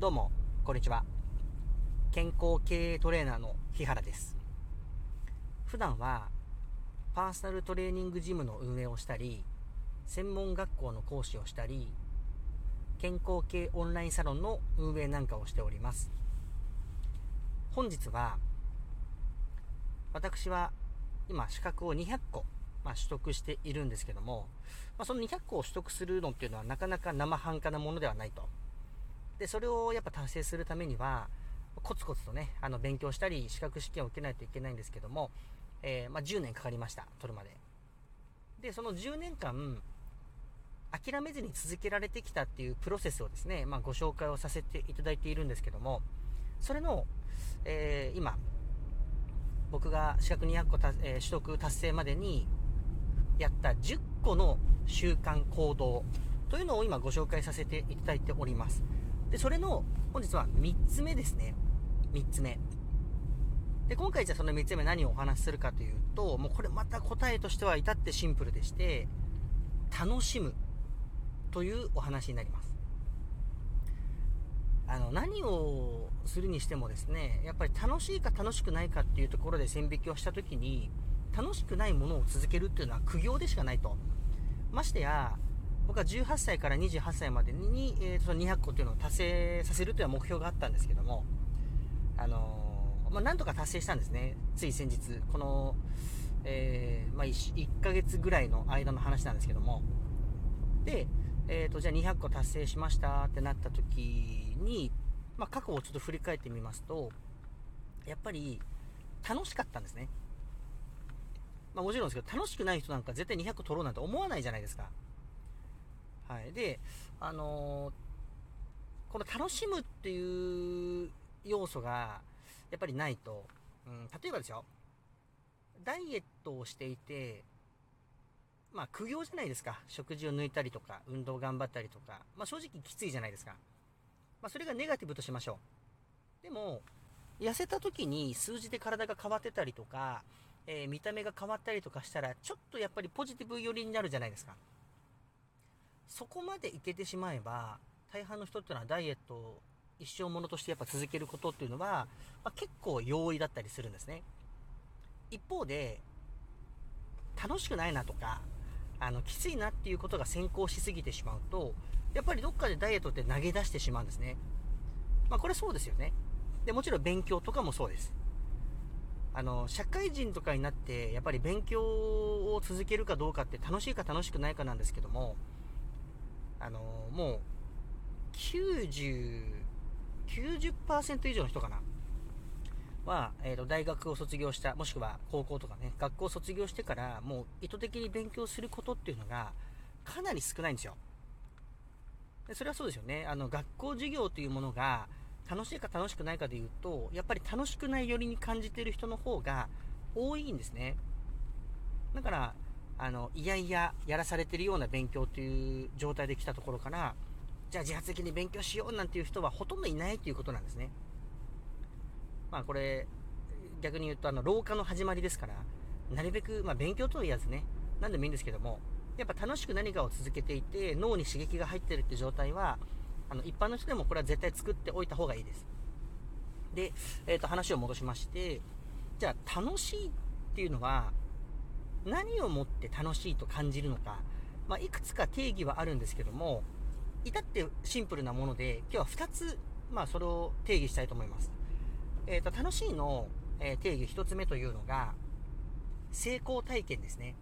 どうも、こんにちは。健康経営トレーナーの日原です。普段は、パーソナルトレーニングジムの運営をしたり、専門学校の講師をしたり、健康系オンラインサロンの運営なんかをしております。本日は、私は今資格を200個、まあ、取得しているんですけども、まあ、その200個を取得するのっていうのはなかなか生半可なものではないと。で、それをやっぱ達成するためには、コツコツとね、あの、勉強したり、資格試験を受けないといけないんですけども、えー、まあ、10年かかりました、取るまで。で、その10年間、諦めずに続けられてきたっていうプロセスをですね、まあ、ご紹介をさせていただいているんですけども、それの、えー、今、僕が資格200個た、えー、取得達成までにやった10個の習慣行動というのを今ご紹介させていただいております。で、それの、本日は3つ目ですね。3つ目。で、今回じゃあその3つ目何をお話しするかというと、もうこれまた答えとしては至ってシンプルでして、楽しむというお話になります。あの、何をするにしてもですね、やっぱり楽しいか楽しくないかっていうところで線引きをしたときに、楽しくないものを続けるっていうのは苦行でしかないと。ましてや、僕は18歳から28歳までに、えー、その200個というのを達成させるという目標があったんですけども、あのー、まあ、なんとか達成したんですね。つい先日、この、えー、まあ1、1ヶ月ぐらいの間の話なんですけども、で、えっ、ー、と、じゃあ200個達成しましたってなった時に、まあ、過去をちょっと振り返ってみますと、やっぱり楽しかったんですね。まあ、もちろんですけど、楽しくない人なんか絶対200個取ろうなんて思わないじゃないですか。はい。で、あのー、この楽しむっていう要素が、やっぱりないと、うん、例えばですよ、ダイエットをしていて、まあ、苦行じゃないですか。食事を抜いたりとか、運動頑張ったりとか。まあ、正直きついじゃないですか。まあ、それがネガティブとしましょう。でも、痩せた時に数字で体が変わってたりとか、えー、見た目が変わったりとかしたら、ちょっとやっぱりポジティブ寄りになるじゃないですか。そこまでいけてしまえば、大半の人っていうのはダイエットを一生ものとしてやっぱ続けることっていうのは、まあ、結構容易だったりするんですね。一方で、楽しくないなとか、あの、きついなっていうことが先行しすぎてしまうと、やっぱりどっかでダイエットって投げ出してしまうんですね。まあこれそうですよね。で、もちろん勉強とかもそうです。あの、社会人とかになって、やっぱり勉強を続けるかどうかって楽しいか楽しくないかなんですけども、あのもう、90、90%以上の人かな？は、えっ、ー、と、大学を卒業した、もしくは高校とかね、学校を卒業してから、もう意図的に勉強することっていうのが、かなり少ないんですよ。でそれはそうですよね。あの、学校授業というものが、楽しいか楽しくないかで言うと、やっぱり楽しくないよりに感じてる人の方が多いんですね。だから、あの、いやいややらされてるような勉強という状態で来たところから、じゃあ自発的に勉強しようなんていう人はほとんどいないということなんですね。まあこれ、逆に言うとあの、廊下の始まりですから、なるべく、まあ勉強とは言わずね、何でもいいんですけども、やっぱ楽しく何かを続けていて、脳に刺激が入ってるって状態は、あの、一般の人でもこれは絶対作っておいた方がいいです。で、えっ、ー、と、話を戻しまして、じゃあ楽しいっていうのは、何をもって楽しいと感じるのか、まあ、いくつか定義はあるんですけども、至ってシンプルなもので、今日は2つ、まあ、それを定義したいと思います。えっ、ー、と、楽しいの、え、定義1つ目というのが、成功体験ですね。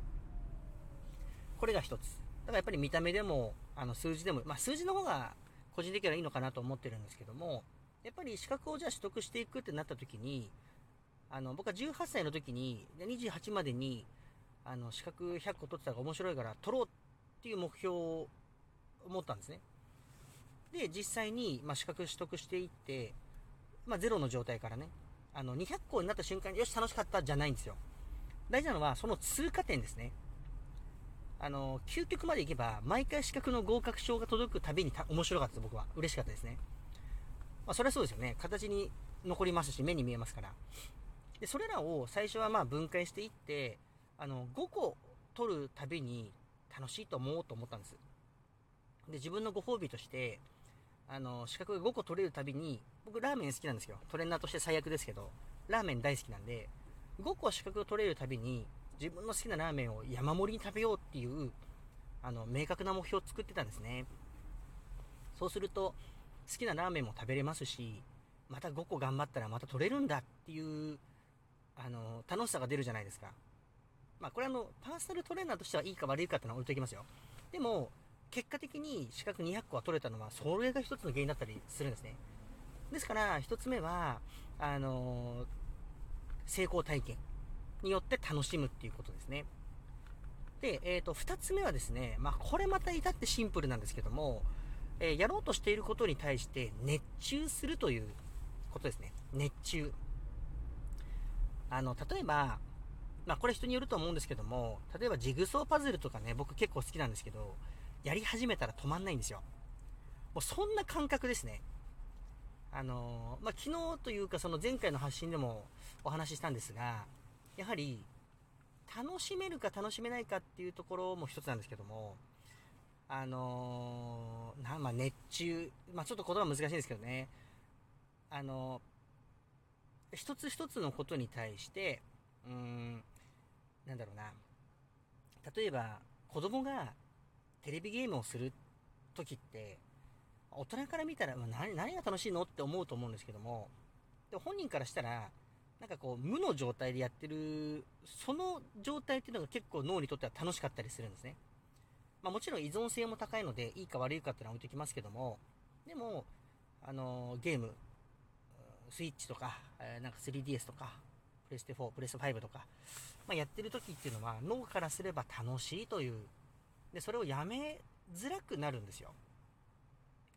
これが1つ。だからやっぱり見た目でも、あの、数字でも、まあ、数字の方が個人的にはいいのかなと思ってるんですけども、やっぱり資格をじゃあ取得していくってなった時に、あの、僕は18歳の時に、28までに、あの、資格100個取ってたら面白いから取ろうっていう目標を持ったんですね。で、実際に、まあ、資格取得していって、まあ、ゼロの状態からね、あの、200個になった瞬間に、よし、楽しかったじゃないんですよ。大事なのは、その通過点ですね。あの、究極まで行けば、毎回資格の合格証が届くたびに面白かったです、僕は。嬉しかったですね。まあ、それはそうですよね。形に残りますし、目に見えますから。で、それらを最初はまあ分解していって、あの、5個取るたびに楽しいと思おうと思ったんです。で、自分のご褒美として、あの、資格が5個取れるたびに、僕ラーメン好きなんですよ。トレーナーとして最悪ですけど、ラーメン大好きなんで、5個資格を取れるたびに、自分の好きなラーメンを山盛りに食べようっていう、あの、明確な目標を作ってたんですね。そうすると、好きなラーメンも食べれますし、また5個頑張ったらまた取れるんだっていう、あの、楽しさが出るじゃないですか。まあ、これあの、パーソナルトレーナーとしてはいいか悪いかってのは置いときますよ。でも、結果的に資格200個は取れたのは、それが一つの原因だったりするんですね。ですから、一つ目は、あのー、成功体験によって楽しむっていうことですね。で、えっ、ー、と、二つ目はですね、まあ、これまた至ってシンプルなんですけども、えー、やろうとしていることに対して熱中するということですね。熱中。あの、例えば、まあ、これ人によると思うんですけども、例えばジグソーパズルとかね、僕結構好きなんですけど、やり始めたら止まんないんですよ。もうそんな感覚ですね。あのー、まあ、昨日というかその前回の発信でもお話ししたんですが、やはり、楽しめるか楽しめないかっていうところも一つなんですけども、あのー、な、まあ、熱中、まあ、ちょっと言葉難しいんですけどね、あのー、一つ一つのことに対して、うん、なんだろうな、例えば、子供がテレビゲームをする時って、大人から見たら、何何が楽しいのって思うと思うんですけども、で本人からしたら、なんかこう、無の状態でやってる、その状態っていうのが結構脳にとっては楽しかったりするんですね。まあもちろん依存性も高いので、いいか悪いかっていうのは置いてきますけども、でも、あのー、ゲーム、スイッチとか、え、なんか 3DS とか、プレステ4、プレステ5とか、まあ、やってる時っていうのは脳からすれば楽しいというで、それをやめづらくなるんですよ。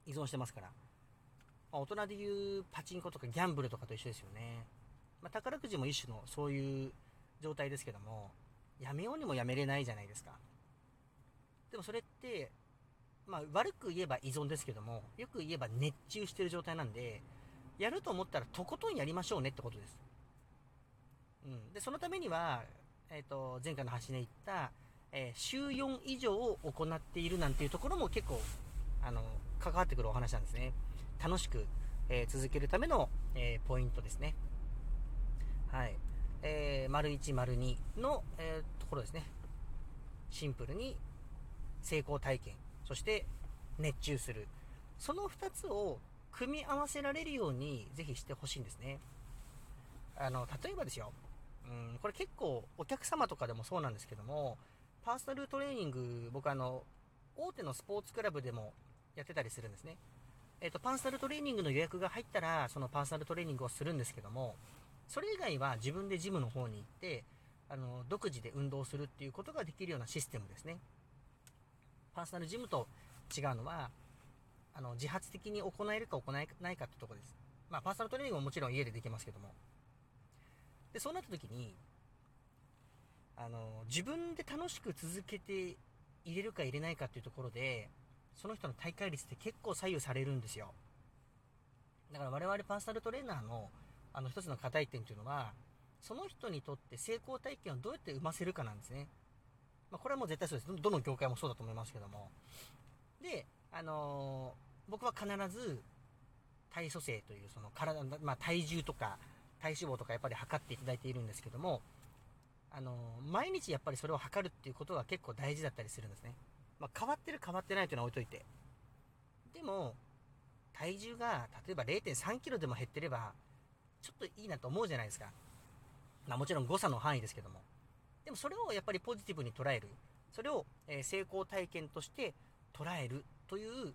依存してますから。まあ、大人で言うパチンコとかギャンブルとかと一緒ですよね。まあ、宝くじも一種のそういう状態ですけども、やめようにもやめれないじゃないですか。でもそれって、まあ悪く言えば依存ですけども、よく言えば熱中してる状態なんで、やると思ったらとことんやりましょうねってことです。うん。で、そのためには、えっ、ー、と、前回の発信で言った、えー、週4以上を行っているなんていうところも結構、あの、関わってくるお話なんですね。楽しく、えー、続けるための、えー、ポイントですね。はい。えー、丸1、丸2の、え、ところですね。シンプルに成功体験、そして熱中する。その2つを組み合わせられるようにぜひしてほしいんですね。あの、例えばですよ。うん、これ結構お客様とかでもそうなんですけども、パーソナルトレーニング、僕あの、大手のスポーツクラブでもやってたりするんですね。えっ、ー、と、パーソナルトレーニングの予約が入ったら、そのパーソナルトレーニングをするんですけども、それ以外は自分でジムの方に行って、あの、独自で運動するっていうことができるようなシステムですね。パーソナルジムと違うのは、あの、自発的に行えるか行えないかってとこです。まあ、パーソナルトレーニングももちろん家でできますけども。で、そうなった時に、あの、自分で楽しく続けて入れるか入れないかっていうところで、その人の大会率って結構左右されるんですよ。だから我々パーソナルトレーナーの、あの一つの課題点っていうのは、その人にとって成功体験をどうやって生ませるかなんですね。まあ、これはもう絶対そうです。どの業界もそうだと思いますけども。で、あのー、僕は必ず、体組成というその体、まあ、体重とか体脂肪とかやっぱり測っていただいているんですけども、あの、毎日やっぱりそれを測るっていうことが結構大事だったりするんですね。まあ、変わってる変わってないというのは置いといて。でも、体重が例えば0.3キロでも減ってれば、ちょっといいなと思うじゃないですか。まあもちろん誤差の範囲ですけども。でもそれをやっぱりポジティブに捉える。それを、え成功体験として捉えるという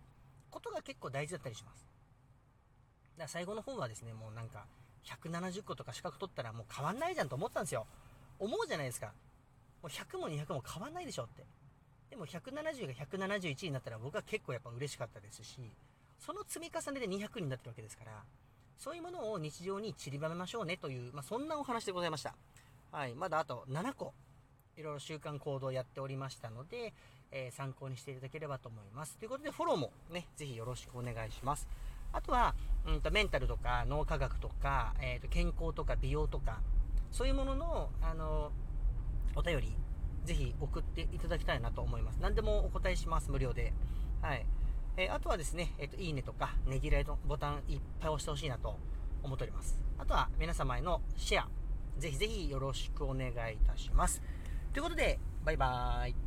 ことが結構大事だったりします。だから最後の方はですね、もうなんか、170個とか資格取ったらもう変わんないじゃんと思ったんですよ。思うじゃないですか。もう100も200も変わんないでしょって。でも170が171になったら僕は結構やっぱ嬉しかったですし、その積み重ねで200になってるわけですから、そういうものを日常に散りばめましょうねという、まあ、そんなお話でございました。はい。まだあと7個、いろいろ習慣行動をやっておりましたので、えー、参考にしていただければと思います。ということで、フォローもね、ぜひよろしくお願いします。あとは、うんと、メンタルとか脳科学とか、え、ー、と、健康とか美容とか、そういうものの、あの、お便り、ぜひ送っていただきたいなと思います。何でもお答えします、無料で。はい。えあとはですね、えっ、と、いいねとか、ねぎらいのボタンいっぱい押してほしいなと思っております。あとは皆様へのシェア、ぜひぜひよろしくお願いいたします。ということで、バイバーイ。